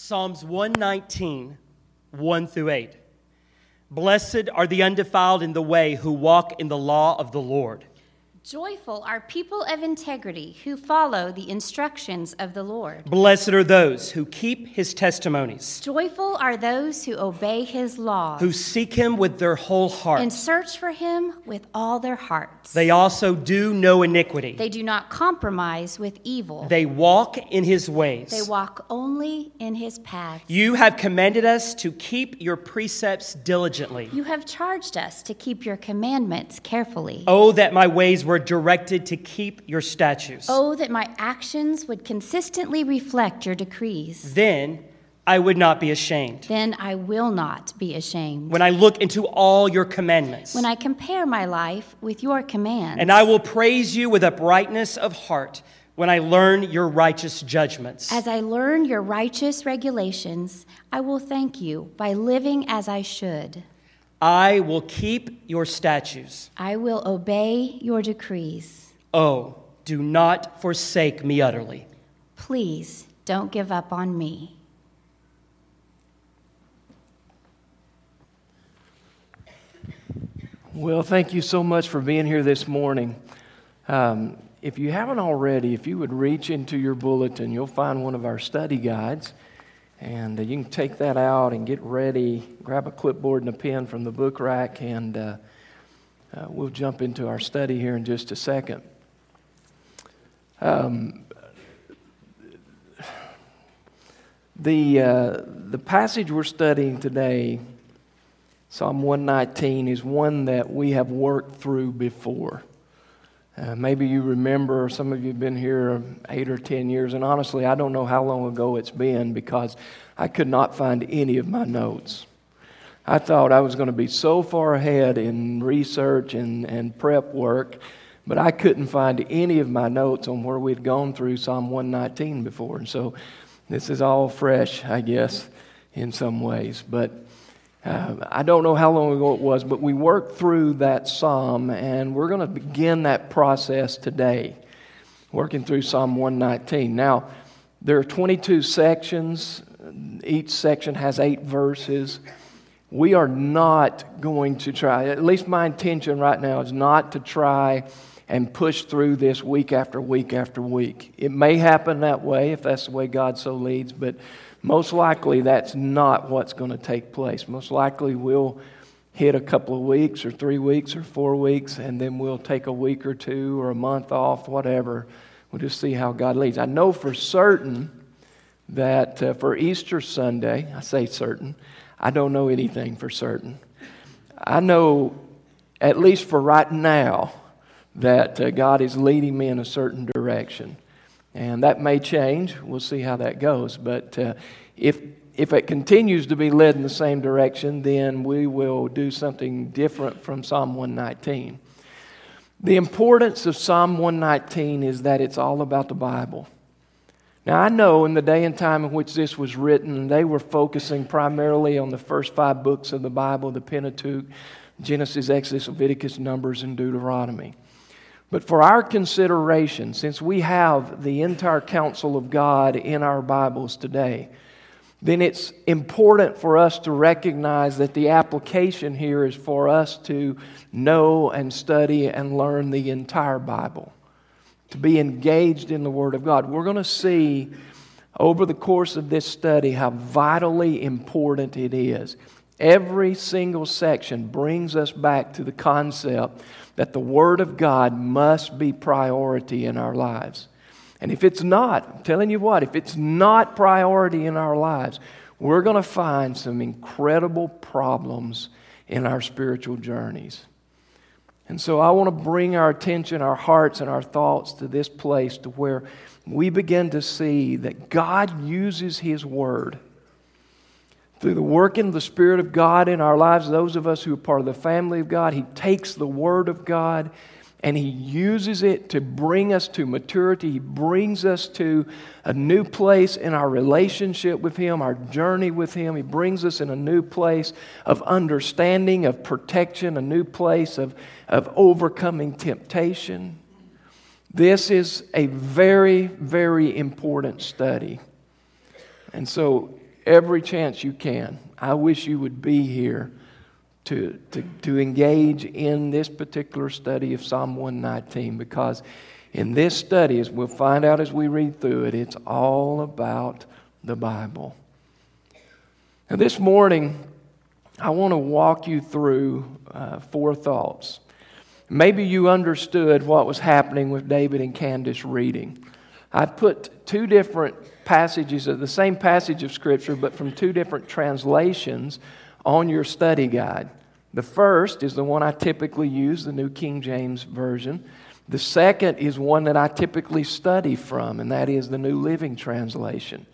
Psalms 119, 1 through 8. Blessed are the undefiled in the way who walk in the law of the Lord. Joyful are people of integrity who follow the instructions of the Lord. Blessed are those who keep his testimonies, Joyful are those who obey his law who seek him with their whole heart. and search for him with all their hearts. They also do no iniquity. They do not compromise with evil. They walk in his ways. They walk only in his paths. You have commanded us to keep your precepts diligently. You have charged us to keep your commandments carefully. Oh, that my ways were directed to keep your statutes. Oh, that my actions would consistently reflect your decrees. Then I would not be ashamed. Then I will not be ashamed. When I look into all your commandments, When I compare my life with your commands. and I will praise you with uprightness of heart when I learn your righteous judgments. As I learn your righteous regulations, I will thank you by living as I should. I will keep your statutes. I will obey your decrees. Oh, do not forsake me utterly. Please don't give up on me. Well, thank you so much for being here this morning. Um, if you haven't already, if you would reach into your bulletin, you'll find one of our study guides. And uh, you can take that out and get ready. Grab a clipboard and a pen from the book rack, and uh, uh, we'll jump into our study here in just a second. Um, the, uh, the passage we're studying today Psalm 119 is one that we have worked through before. Uh, maybe you remember, some of you have been here eight or ten years, and honestly, I don't know how long ago it's been because I could not find any of my notes. I thought I was going to be so far ahead in research and, and prep work, but I couldn't find any of my notes on where we'd gone through Psalm 119 before. And so this is all fresh, I guess, in some ways. But uh, I don't know how long ago it was, but we worked through that psalm, and we're going to begin that process today, working through Psalm 119. Now, there are 22 sections, each section has eight verses. We are not going to try, at least my intention right now is not to try and push through this week after week after week. It may happen that way if that's the way God so leads, but most likely that's not what's going to take place. Most likely we'll hit a couple of weeks or three weeks or four weeks, and then we'll take a week or two or a month off, whatever. We'll just see how God leads. I know for certain that uh, for Easter Sunday, I say certain, I don't know anything for certain. I know, at least for right now, that uh, God is leading me in a certain direction. And that may change. We'll see how that goes. But uh, if, if it continues to be led in the same direction, then we will do something different from Psalm 119. The importance of Psalm 119 is that it's all about the Bible. Now, I know in the day and time in which this was written, they were focusing primarily on the first five books of the Bible the Pentateuch, Genesis, Exodus, Leviticus, Numbers, and Deuteronomy. But for our consideration, since we have the entire counsel of God in our Bibles today, then it's important for us to recognize that the application here is for us to know and study and learn the entire Bible, to be engaged in the Word of God. We're going to see over the course of this study how vitally important it is. Every single section brings us back to the concept that the Word of God must be priority in our lives. And if it's not, I'm telling you what, if it's not priority in our lives, we're going to find some incredible problems in our spiritual journeys. And so I want to bring our attention, our hearts, and our thoughts to this place to where we begin to see that God uses His Word through the working of the Spirit of God in our lives, those of us who are part of the family of God, He takes the Word of God and He uses it to bring us to maturity. He brings us to a new place in our relationship with Him, our journey with Him. He brings us in a new place of understanding, of protection, a new place of, of overcoming temptation. This is a very, very important study. And so every chance you can. I wish you would be here to, to, to engage in this particular study of Psalm 119 because in this study, as we'll find out as we read through it, it's all about the Bible. Now, this morning, I want to walk you through uh, four thoughts. Maybe you understood what was happening with David and Candace reading. I've put two different passages of the same passage of Scripture, but from two different translations on your study guide. The first is the one I typically use, the New King James Version. The second is one that I typically study from, and that is the New Living Translation.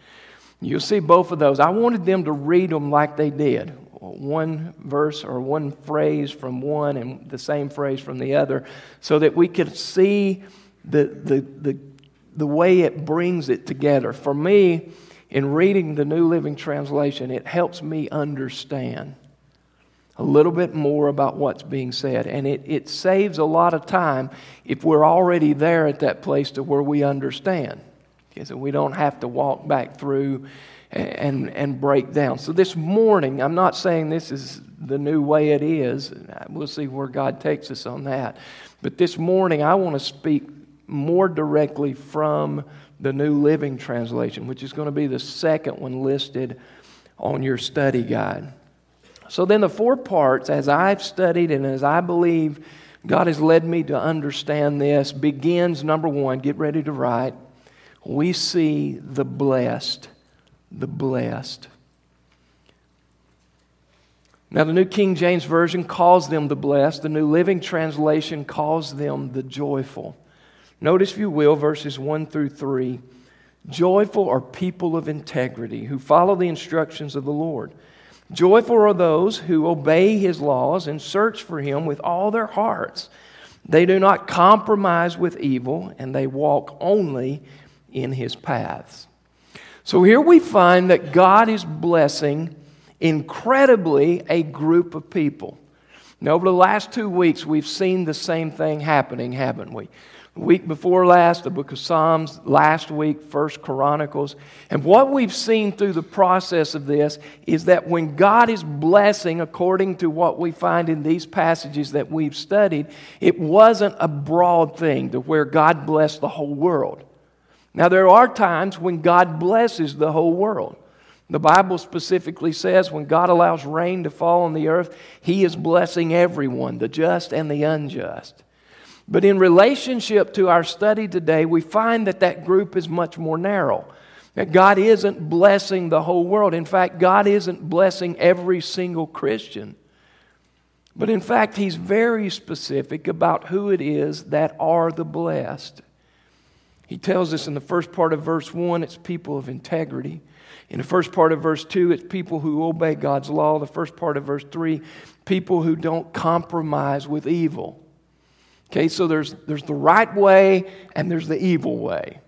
You'll see both of those. I wanted them to read them like they did one verse or one phrase from one and the same phrase from the other so that we could see the, the, the, the way it brings it together. For me, in reading the New Living Translation, it helps me understand a little bit more about what's being said. And it, it saves a lot of time if we're already there at that place to where we understand. Okay, so we don't have to walk back through and, and break down. So this morning, I'm not saying this is the new way it is. We'll see where God takes us on that. But this morning, I want to speak more directly from the New Living Translation, which is going to be the second one listed on your study guide. So then, the four parts, as I've studied and as I believe God has led me to understand this, begins number one, get ready to write. We see the blessed the blessed. Now, the New King James Version calls them the blessed, the New Living Translation calls them the joyful. Notice, if you will, verses 1 through 3. Joyful are people of integrity who follow the instructions of the Lord. Joyful are those who obey his laws and search for him with all their hearts. They do not compromise with evil, and they walk only in his paths. So here we find that God is blessing incredibly a group of people. Now, over the last two weeks, we've seen the same thing happening, haven't we? Week before last, the book of Psalms, last week, First Chronicles. And what we've seen through the process of this is that when God is blessing, according to what we find in these passages that we've studied, it wasn't a broad thing to where God blessed the whole world. Now, there are times when God blesses the whole world. The Bible specifically says when God allows rain to fall on the earth, He is blessing everyone, the just and the unjust. But in relationship to our study today, we find that that group is much more narrow. That God isn't blessing the whole world. In fact, God isn't blessing every single Christian. But in fact, He's very specific about who it is that are the blessed. He tells us in the first part of verse 1, it's people of integrity. In the first part of verse 2, it's people who obey God's law. The first part of verse 3, people who don't compromise with evil. Okay, so there's, there's the right way and there's the evil way.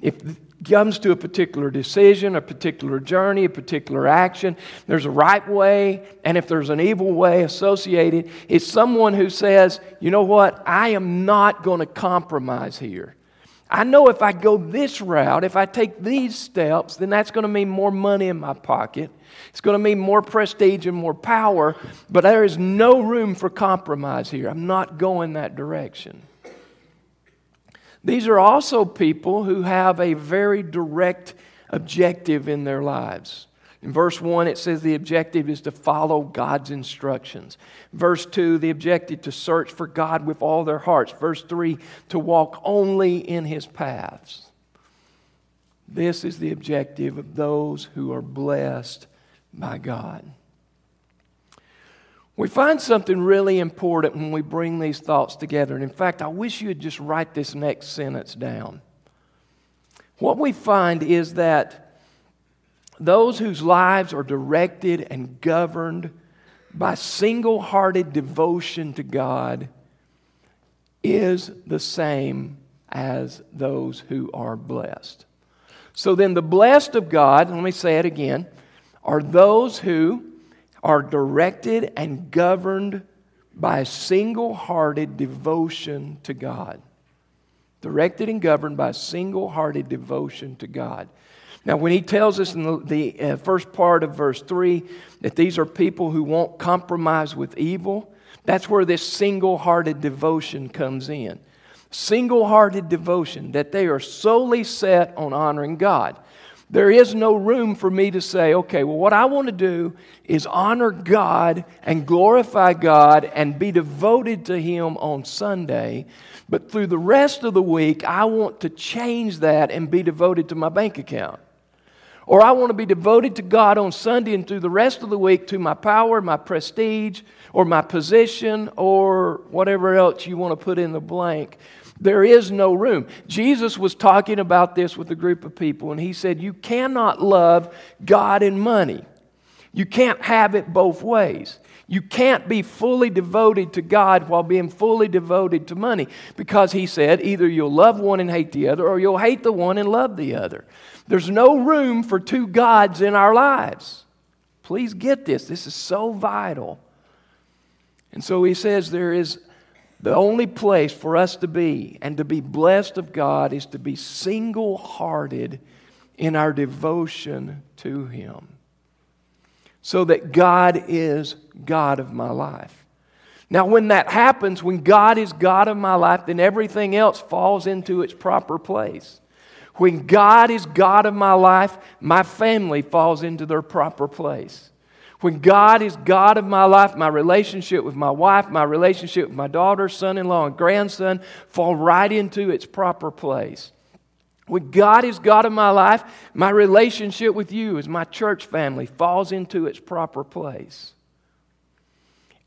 If it comes to a particular decision, a particular journey, a particular action, there's a right way, and if there's an evil way associated, it's someone who says, you know what, I am not going to compromise here. I know if I go this route, if I take these steps, then that's going to mean more money in my pocket. It's going to mean more prestige and more power, but there is no room for compromise here. I'm not going that direction. These are also people who have a very direct objective in their lives. In verse 1, it says the objective is to follow God's instructions. Verse 2, the objective to search for God with all their hearts. Verse 3, to walk only in his paths. This is the objective of those who are blessed by God. We find something really important when we bring these thoughts together. And in fact, I wish you would just write this next sentence down. What we find is that those whose lives are directed and governed by single hearted devotion to God is the same as those who are blessed. So then, the blessed of God, let me say it again, are those who are directed and governed by single hearted devotion to God. Directed and governed by single hearted devotion to God. Now, when he tells us in the, the uh, first part of verse 3 that these are people who won't compromise with evil, that's where this single hearted devotion comes in. Single hearted devotion, that they are solely set on honoring God. There is no room for me to say, okay, well, what I want to do is honor God and glorify God and be devoted to Him on Sunday. But through the rest of the week, I want to change that and be devoted to my bank account. Or I want to be devoted to God on Sunday and through the rest of the week to my power, my prestige, or my position, or whatever else you want to put in the blank. There is no room. Jesus was talking about this with a group of people, and he said, You cannot love God and money. You can't have it both ways. You can't be fully devoted to God while being fully devoted to money because he said either you'll love one and hate the other or you'll hate the one and love the other. There's no room for two gods in our lives. Please get this. This is so vital. And so he says there is the only place for us to be and to be blessed of God is to be single hearted in our devotion to Him. So that God is God of my life. Now, when that happens, when God is God of my life, then everything else falls into its proper place. When God is God of my life, my family falls into their proper place. When God is God of my life, my relationship with my wife, my relationship with my daughter, son in law, and grandson fall right into its proper place. When God is God of my life, my relationship with you as my church family falls into its proper place.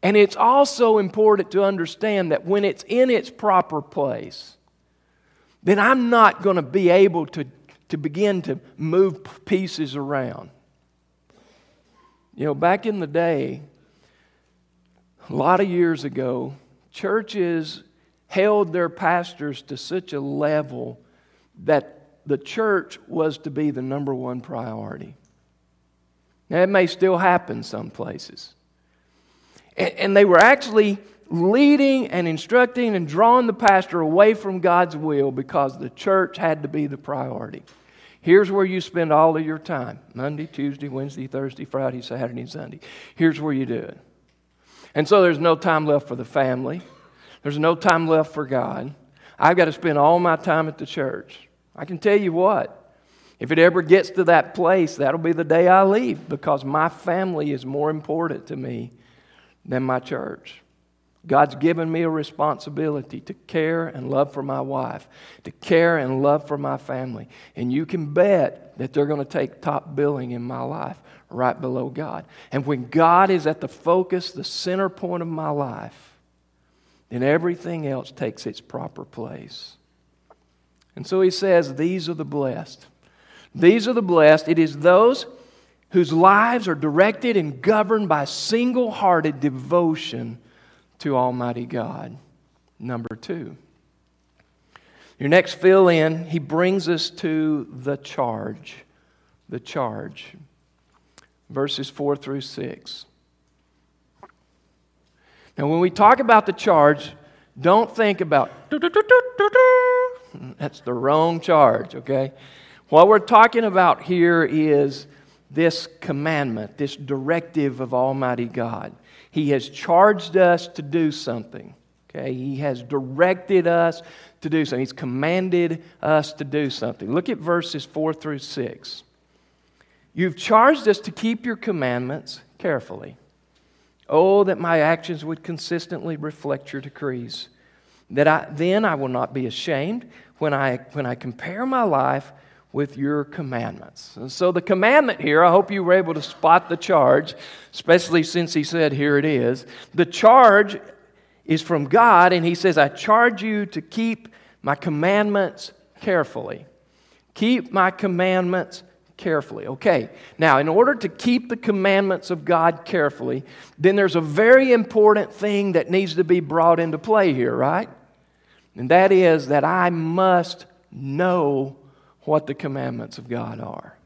And it's also important to understand that when it's in its proper place, then I'm not going to be able to, to begin to move pieces around. You know, back in the day, a lot of years ago, churches held their pastors to such a level that the church was to be the number one priority. Now, it may still happen some places. And, and they were actually leading and instructing and drawing the pastor away from God's will because the church had to be the priority. Here's where you spend all of your time Monday, Tuesday, Wednesday, Thursday, Friday, Saturday, and Sunday. Here's where you do it. And so there's no time left for the family, there's no time left for God. I've got to spend all my time at the church. I can tell you what, if it ever gets to that place, that'll be the day I leave because my family is more important to me than my church. God's given me a responsibility to care and love for my wife, to care and love for my family. And you can bet that they're going to take top billing in my life right below God. And when God is at the focus, the center point of my life, then everything else takes its proper place. And so he says, These are the blessed. These are the blessed. It is those whose lives are directed and governed by single hearted devotion to Almighty God. Number two. Your next fill in, he brings us to the charge. The charge. Verses 4 through 6. Now, when we talk about the charge, don't think about that's the wrong charge, okay? What we're talking about here is this commandment, this directive of Almighty God. He has charged us to do something. Okay? He has directed us to do something. He's commanded us to do something. Look at verses 4 through 6. You've charged us to keep your commandments carefully. Oh, that my actions would consistently reflect your decrees. That I, then I will not be ashamed when I, when I compare my life with your commandments. And so, the commandment here, I hope you were able to spot the charge, especially since he said, Here it is. The charge is from God, and he says, I charge you to keep my commandments carefully. Keep my commandments carefully. Okay, now, in order to keep the commandments of God carefully, then there's a very important thing that needs to be brought into play here, right? And that is that I must know what the commandments of God are.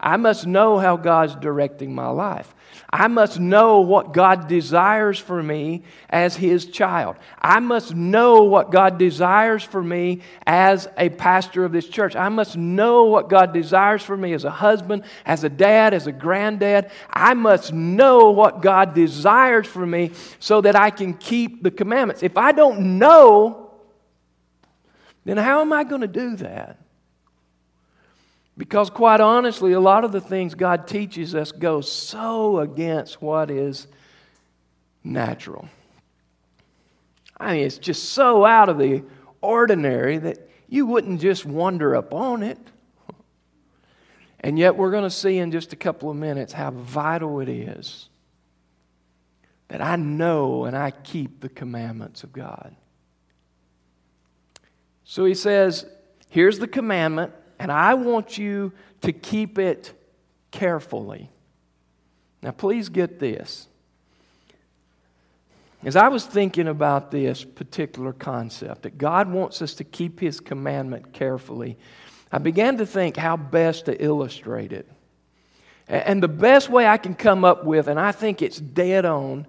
I must know how God's directing my life. I must know what God desires for me as His child. I must know what God desires for me as a pastor of this church. I must know what God desires for me as a husband, as a dad, as a granddad. I must know what God desires for me so that I can keep the commandments. If I don't know, then how am I going to do that? Because, quite honestly, a lot of the things God teaches us go so against what is natural. I mean, it's just so out of the ordinary that you wouldn't just wonder upon it. And yet, we're going to see in just a couple of minutes how vital it is that I know and I keep the commandments of God. So he says, Here's the commandment and I want you to keep it carefully. Now, please get this. As I was thinking about this particular concept, that God wants us to keep His commandment carefully, I began to think how best to illustrate it. And the best way I can come up with, and I think it's dead on,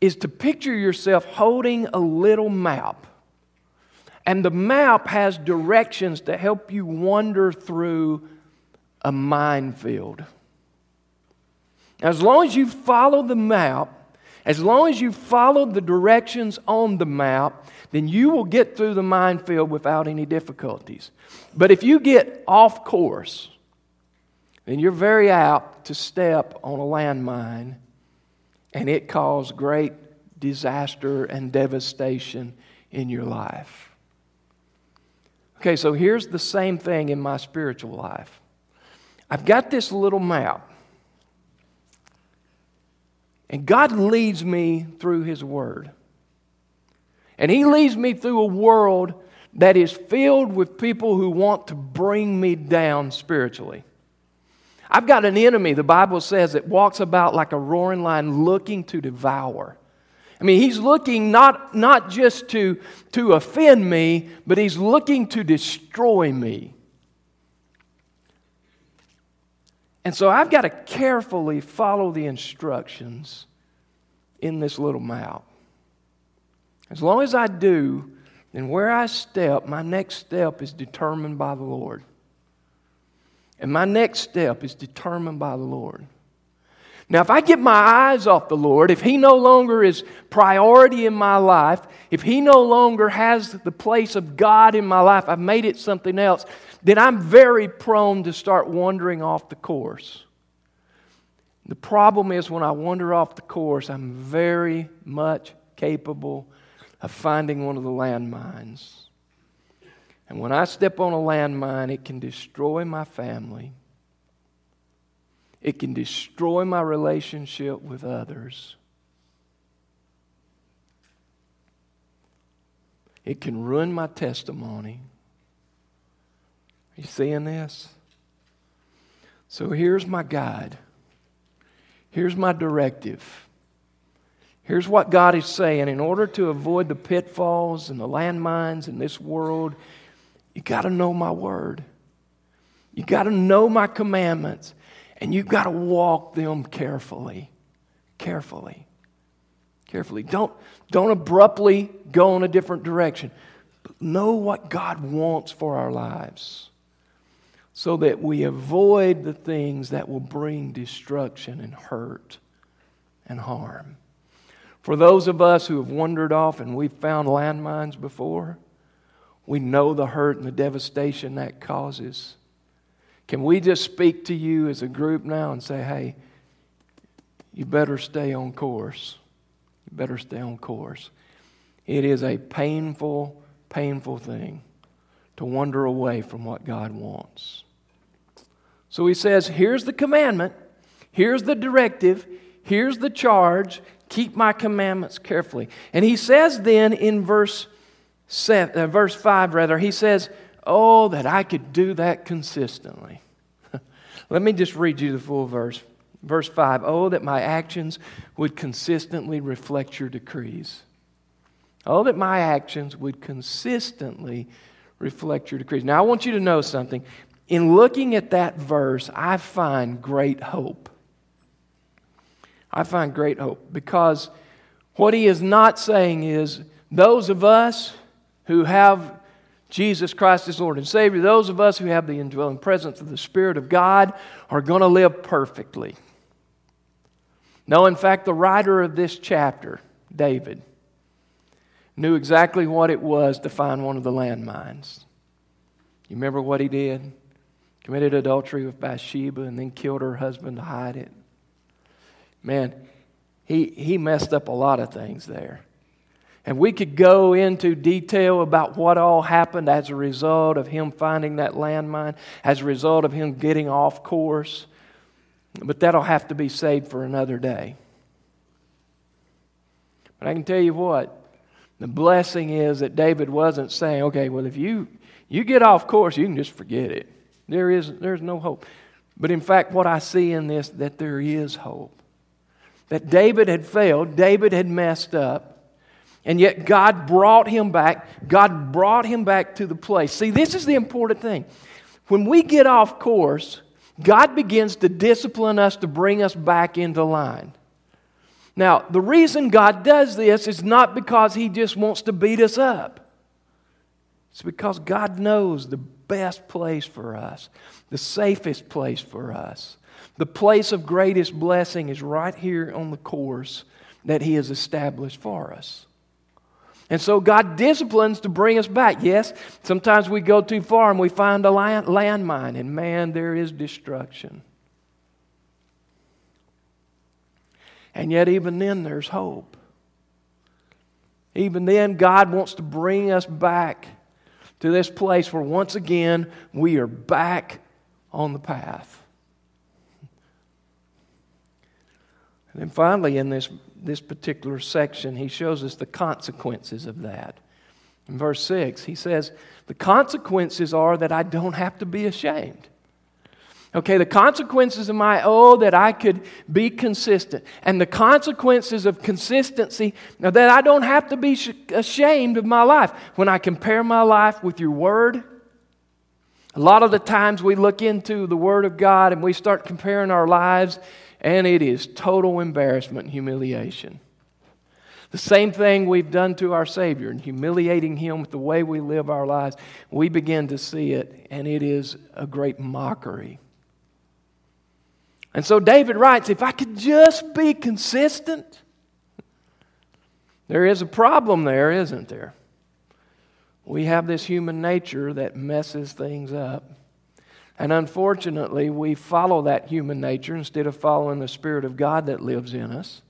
is to picture yourself holding a little map and the map has directions to help you wander through a minefield. As long as you follow the map, as long as you follow the directions on the map, then you will get through the minefield without any difficulties. But if you get off course, then you're very apt to step on a landmine and it cause great disaster and devastation in your life. Okay, so here's the same thing in my spiritual life. I've got this little map. And God leads me through His Word. And He leads me through a world that is filled with people who want to bring me down spiritually. I've got an enemy, the Bible says, that walks about like a roaring lion looking to devour. I mean, he's looking not, not just to, to offend me, but he's looking to destroy me. And so I've got to carefully follow the instructions in this little map. As long as I do, then where I step, my next step is determined by the Lord. And my next step is determined by the Lord. Now, if I get my eyes off the Lord, if He no longer is priority in my life, if He no longer has the place of God in my life, I've made it something else, then I'm very prone to start wandering off the course. The problem is when I wander off the course, I'm very much capable of finding one of the landmines. And when I step on a landmine, it can destroy my family it can destroy my relationship with others. It can ruin my testimony. Are you seeing this? So here's my guide. Here's my directive. Here's what God is saying. In order to avoid the pitfalls and the landmines in this world, you got to know my word. You got to know my commandments. And you've got to walk them carefully. Carefully. Carefully. Don't, don't abruptly go in a different direction. But know what God wants for our lives so that we avoid the things that will bring destruction and hurt and harm. For those of us who have wandered off and we've found landmines before, we know the hurt and the devastation that causes. Can we just speak to you as a group now and say, hey, you better stay on course? You better stay on course. It is a painful, painful thing to wander away from what God wants. So he says, here's the commandment, here's the directive, here's the charge keep my commandments carefully. And he says then in verse, seven, uh, verse 5, rather, he says, Oh, that I could do that consistently. Let me just read you the full verse. Verse 5 Oh, that my actions would consistently reflect your decrees. Oh, that my actions would consistently reflect your decrees. Now, I want you to know something. in looking at that verse, I find great hope. I find great hope because what he is not saying is those of us who have Jesus Christ is Lord and Savior, those of us who have the indwelling presence of the Spirit of God are going to live perfectly. No, in fact, the writer of this chapter, David, knew exactly what it was to find one of the landmines. You remember what he did? Committed adultery with Bathsheba and then killed her husband to hide it. Man, he, he messed up a lot of things there. And we could go into detail about what all happened as a result of him finding that landmine, as a result of him getting off course. But that'll have to be saved for another day. But I can tell you what, the blessing is that David wasn't saying, okay, well, if you, you get off course, you can just forget it. There is, there's no hope. But in fact, what I see in this, that there is hope. That David had failed, David had messed up, and yet God brought him back. God brought him back to the place. See, this is the important thing. When we get off course, God begins to discipline us to bring us back into line. Now, the reason God does this is not because He just wants to beat us up. It's because God knows the best place for us, the safest place for us. The place of greatest blessing is right here on the course that He has established for us. And so God disciplines to bring us back. Yes, sometimes we go too far and we find a land, landmine, and man, there is destruction. And yet, even then, there's hope. Even then, God wants to bring us back to this place where once again we are back on the path. And then finally, in this this particular section, he shows us the consequences of that. In verse 6, he says, The consequences are that I don't have to be ashamed. Okay, the consequences of my, oh, that I could be consistent. And the consequences of consistency, that I don't have to be ashamed of my life. When I compare my life with your word, a lot of the times we look into the word of God and we start comparing our lives and it is total embarrassment and humiliation. The same thing we've done to our Savior and humiliating Him with the way we live our lives, we begin to see it, and it is a great mockery. And so David writes if I could just be consistent, there is a problem there, isn't there? We have this human nature that messes things up. And unfortunately, we follow that human nature instead of following the Spirit of God that lives in us.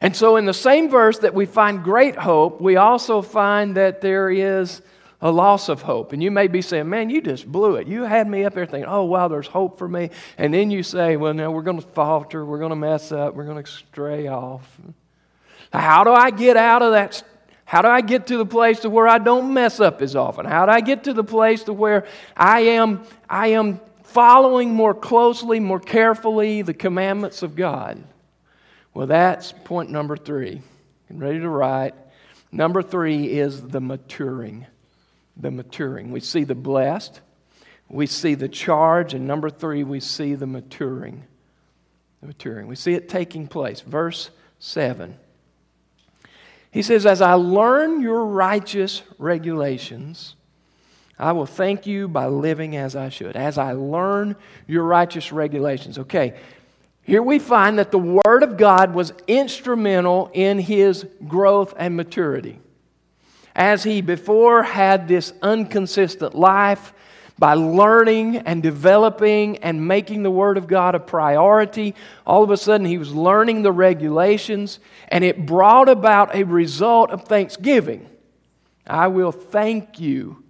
And so, in the same verse that we find great hope, we also find that there is a loss of hope. And you may be saying, Man, you just blew it. You had me up there thinking, Oh, wow, there's hope for me. And then you say, Well, no, we're going to falter. We're going to mess up. We're going to stray off. How do I get out of that how do I get to the place to where I don't mess up as often? How do I get to the place to where I am, I am following more closely, more carefully the commandments of God? Well, that's point number three. And ready to write. Number three is the maturing. The maturing. We see the blessed, we see the charge, and number three, we see the maturing. The maturing. We see it taking place. Verse 7. He says, As I learn your righteous regulations, I will thank you by living as I should. As I learn your righteous regulations. Okay, here we find that the Word of God was instrumental in his growth and maturity. As he before had this inconsistent life, by learning and developing and making the Word of God a priority, all of a sudden he was learning the regulations, and it brought about a result of thanksgiving. I will thank you.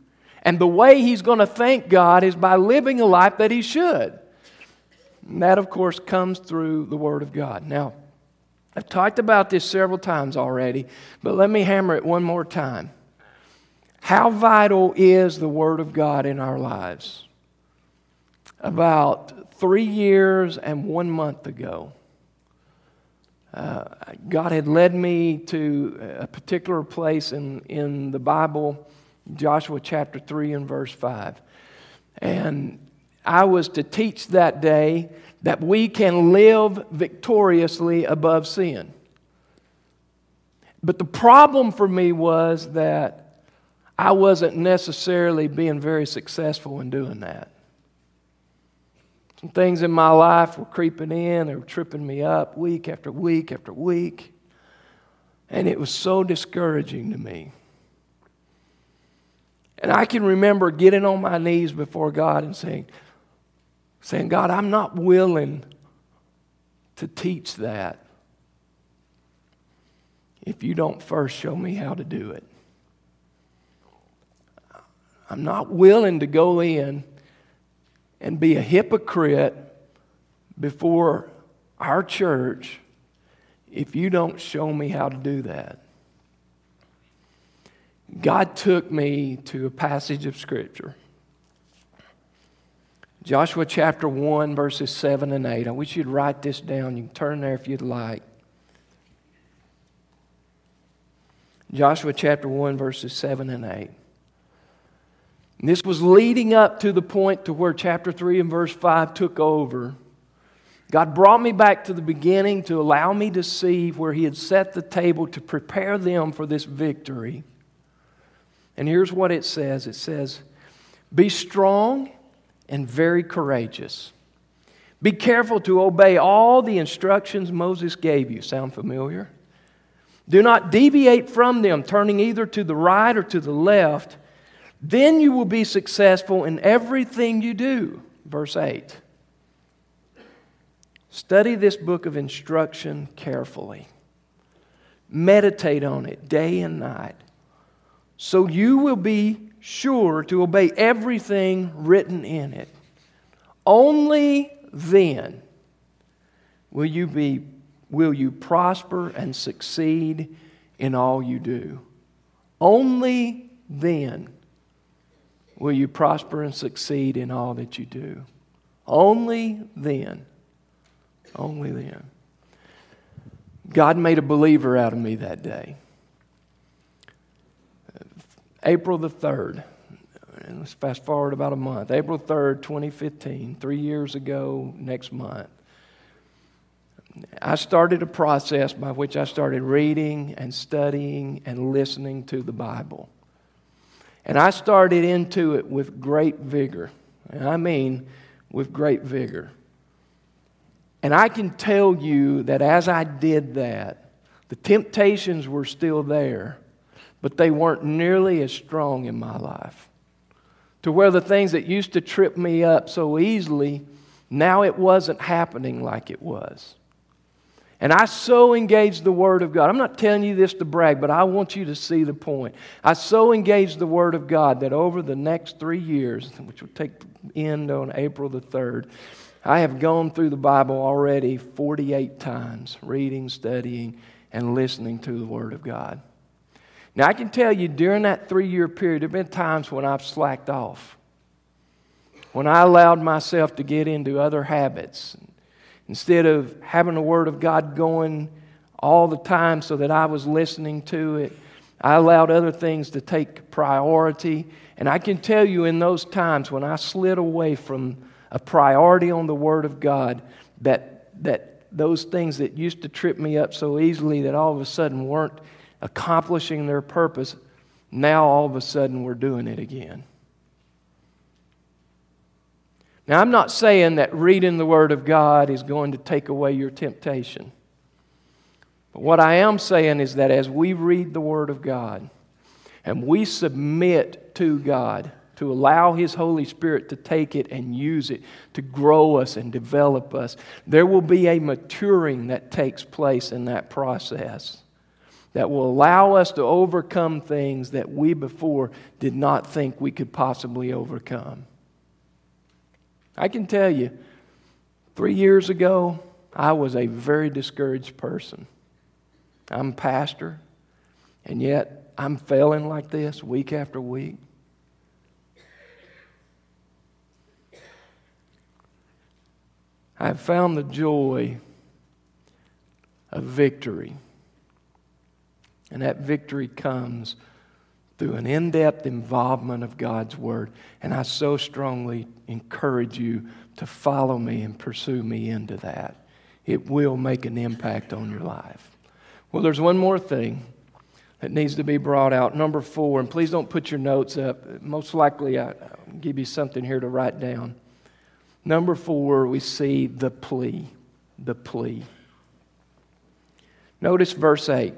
And the way he's going to thank God is by living a life that he should. And that, of course, comes through the Word of God. Now, I've talked about this several times already, but let me hammer it one more time. How vital is the Word of God in our lives? About three years and one month ago, uh, God had led me to a particular place in, in the Bible Joshua chapter 3 and verse 5. And I was to teach that day that we can live victoriously above sin. But the problem for me was that I wasn't necessarily being very successful in doing that. Some things in my life were creeping in, they were tripping me up week after week after week. And it was so discouraging to me. And I can remember getting on my knees before God and saying, saying, God, I'm not willing to teach that if you don't first show me how to do it. I'm not willing to go in and be a hypocrite before our church if you don't show me how to do that. God took me to a passage of Scripture. Joshua chapter 1, verses 7 and 8. I wish you'd write this down. You can turn there if you'd like. Joshua chapter 1, verses 7 and 8. And this was leading up to the point to where chapter 3 and verse 5 took over. God brought me back to the beginning to allow me to see where He had set the table to prepare them for this victory. And here's what it says it says, Be strong and very courageous. Be careful to obey all the instructions Moses gave you. Sound familiar? Do not deviate from them, turning either to the right or to the left. Then you will be successful in everything you do. Verse 8. Study this book of instruction carefully. Meditate on it day and night so you will be sure to obey everything written in it. Only then will you, be, will you prosper and succeed in all you do. Only then will you prosper and succeed in all that you do. Only then. Only then. God made a believer out of me that day. April the 3rd, and let's fast forward about a month. April 3rd, 2015, three years ago next month. I started a process by which I started reading and studying and listening to the Bible. And I started into it with great vigor. And I mean, with great vigor. And I can tell you that as I did that, the temptations were still there but they weren't nearly as strong in my life. To where the things that used to trip me up so easily, now it wasn't happening like it was. And I so engaged the Word of God. I'm not telling you this to brag, but I want you to see the point. I so engaged the Word of God that over the next three years, which will take end on April the 3rd, I have gone through the Bible already 48 times, reading, studying, and listening to the Word of God. Now, I can tell you during that three year period, there have been times when I've slacked off, when I allowed myself to get into other habits. Instead of having the Word of God going all the time so that I was listening to it, I allowed other things to take priority. And I can tell you in those times when I slid away from a priority on the Word of God, that, that those things that used to trip me up so easily that all of a sudden weren't accomplishing their purpose, now all of a sudden we're doing it again. Now, I'm not saying that reading the Word of God is going to take away your temptation. But what I am saying is that as we read the Word of God and we submit to God, to allow His Holy Spirit to take it and use it to grow us and develop us, there will be a maturing that takes place in that process that will allow us to overcome things that we before did not think we could possibly overcome. I can tell you, three years ago, I was a very discouraged person. I'm pastor, and yet I'm failing like this week after week. I've found the joy of victory and that victory comes through an in depth involvement of God's Word. And I so strongly encourage you to follow me and pursue me into that. It will make an impact on your life. Well, there's one more thing that needs to be brought out. Number four, and please don't put your notes up. Most likely, I'll give you something here to write down. Number four, we see the plea. The plea. Notice verse 8.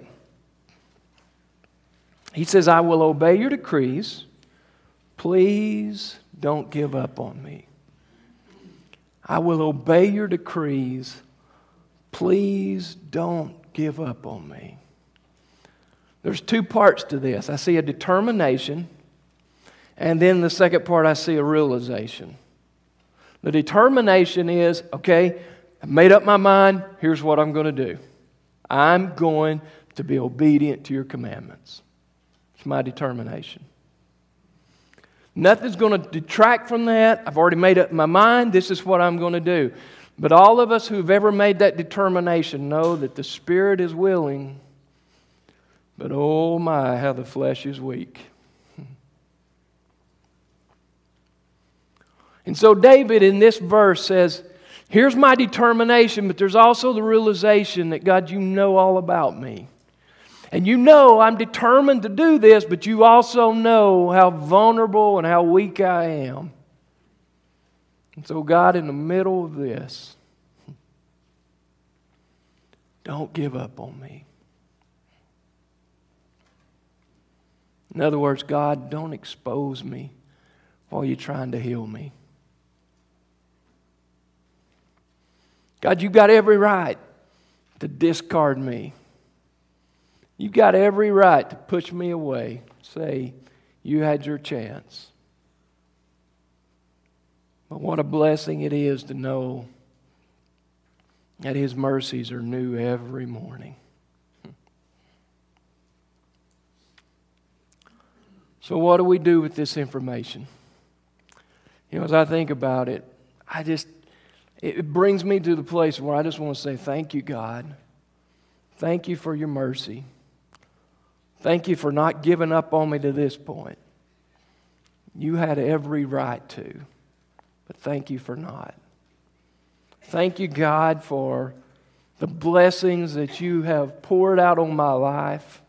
He says, I will obey your decrees. Please don't give up on me. I will obey your decrees. Please don't give up on me. There's two parts to this. I see a determination, and then the second part, I see a realization. The determination is okay, I made up my mind, here's what I'm going to do. I'm going to be obedient to your commandments. My determination. Nothing's going to detract from that. I've already made up my mind. This is what I'm going to do. But all of us who've ever made that determination know that the Spirit is willing, but oh my, how the flesh is weak. And so, David in this verse says, Here's my determination, but there's also the realization that God, you know all about me. And you know I'm determined to do this, but you also know how vulnerable and how weak I am. And so, God, in the middle of this, don't give up on me. In other words, God, don't expose me while you're trying to heal me. God, you've got every right to discard me. You got every right to push me away. Say, you had your chance. But what a blessing it is to know that His mercies are new every morning. So, what do we do with this information? You know, as I think about it, I just it brings me to the place where I just want to say, Thank you, God. Thank you for your mercy. Thank you for not giving up on me to this point. You had every right to, but thank you for not. Thank you, God, for the blessings that you have poured out on my life.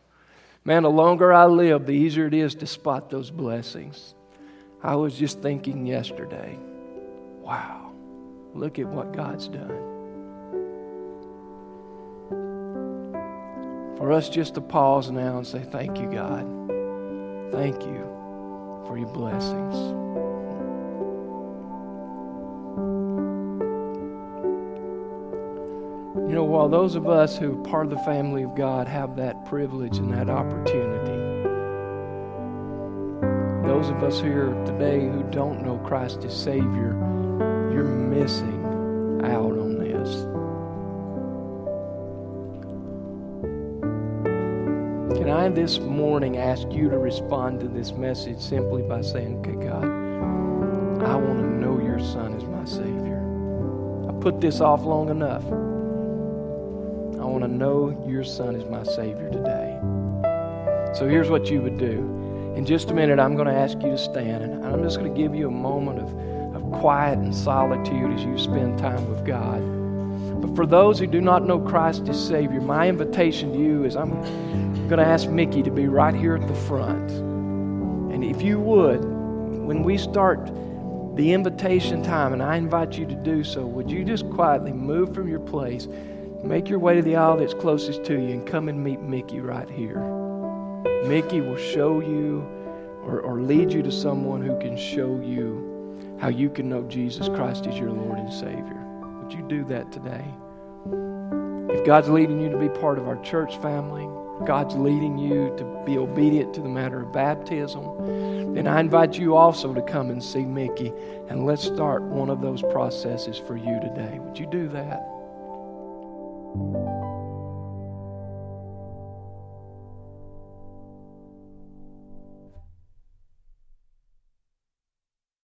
Man, the longer I live, the easier it is to spot those blessings. I was just thinking yesterday, wow. Look at what God's done. For us just to pause now and say, Thank you, God. Thank you for your blessings. You know, while those of us who are part of the family of God have that privilege and that opportunity, those of us here today who don't know Christ as Savior, you're missing out on I this morning ask you to respond to this message simply by saying, Okay, God, I want to know your Son is my Savior. I put this off long enough. I want to know your Son is my Savior today. So here's what you would do. In just a minute, I'm going to ask you to stand, and I'm just going to give you a moment of quiet and solitude as you spend time with God. But for those who do not know Christ as Savior, my invitation to you is I'm going to ask Mickey to be right here at the front. And if you would, when we start the invitation time, and I invite you to do so, would you just quietly move from your place, make your way to the aisle that's closest to you, and come and meet Mickey right here? Mickey will show you or, or lead you to someone who can show you how you can know Jesus Christ as your Lord and Savior. Would you do that today? If God's leading you to be part of our church family, God's leading you to be obedient to the matter of baptism, then I invite you also to come and see Mickey and let's start one of those processes for you today. Would you do that?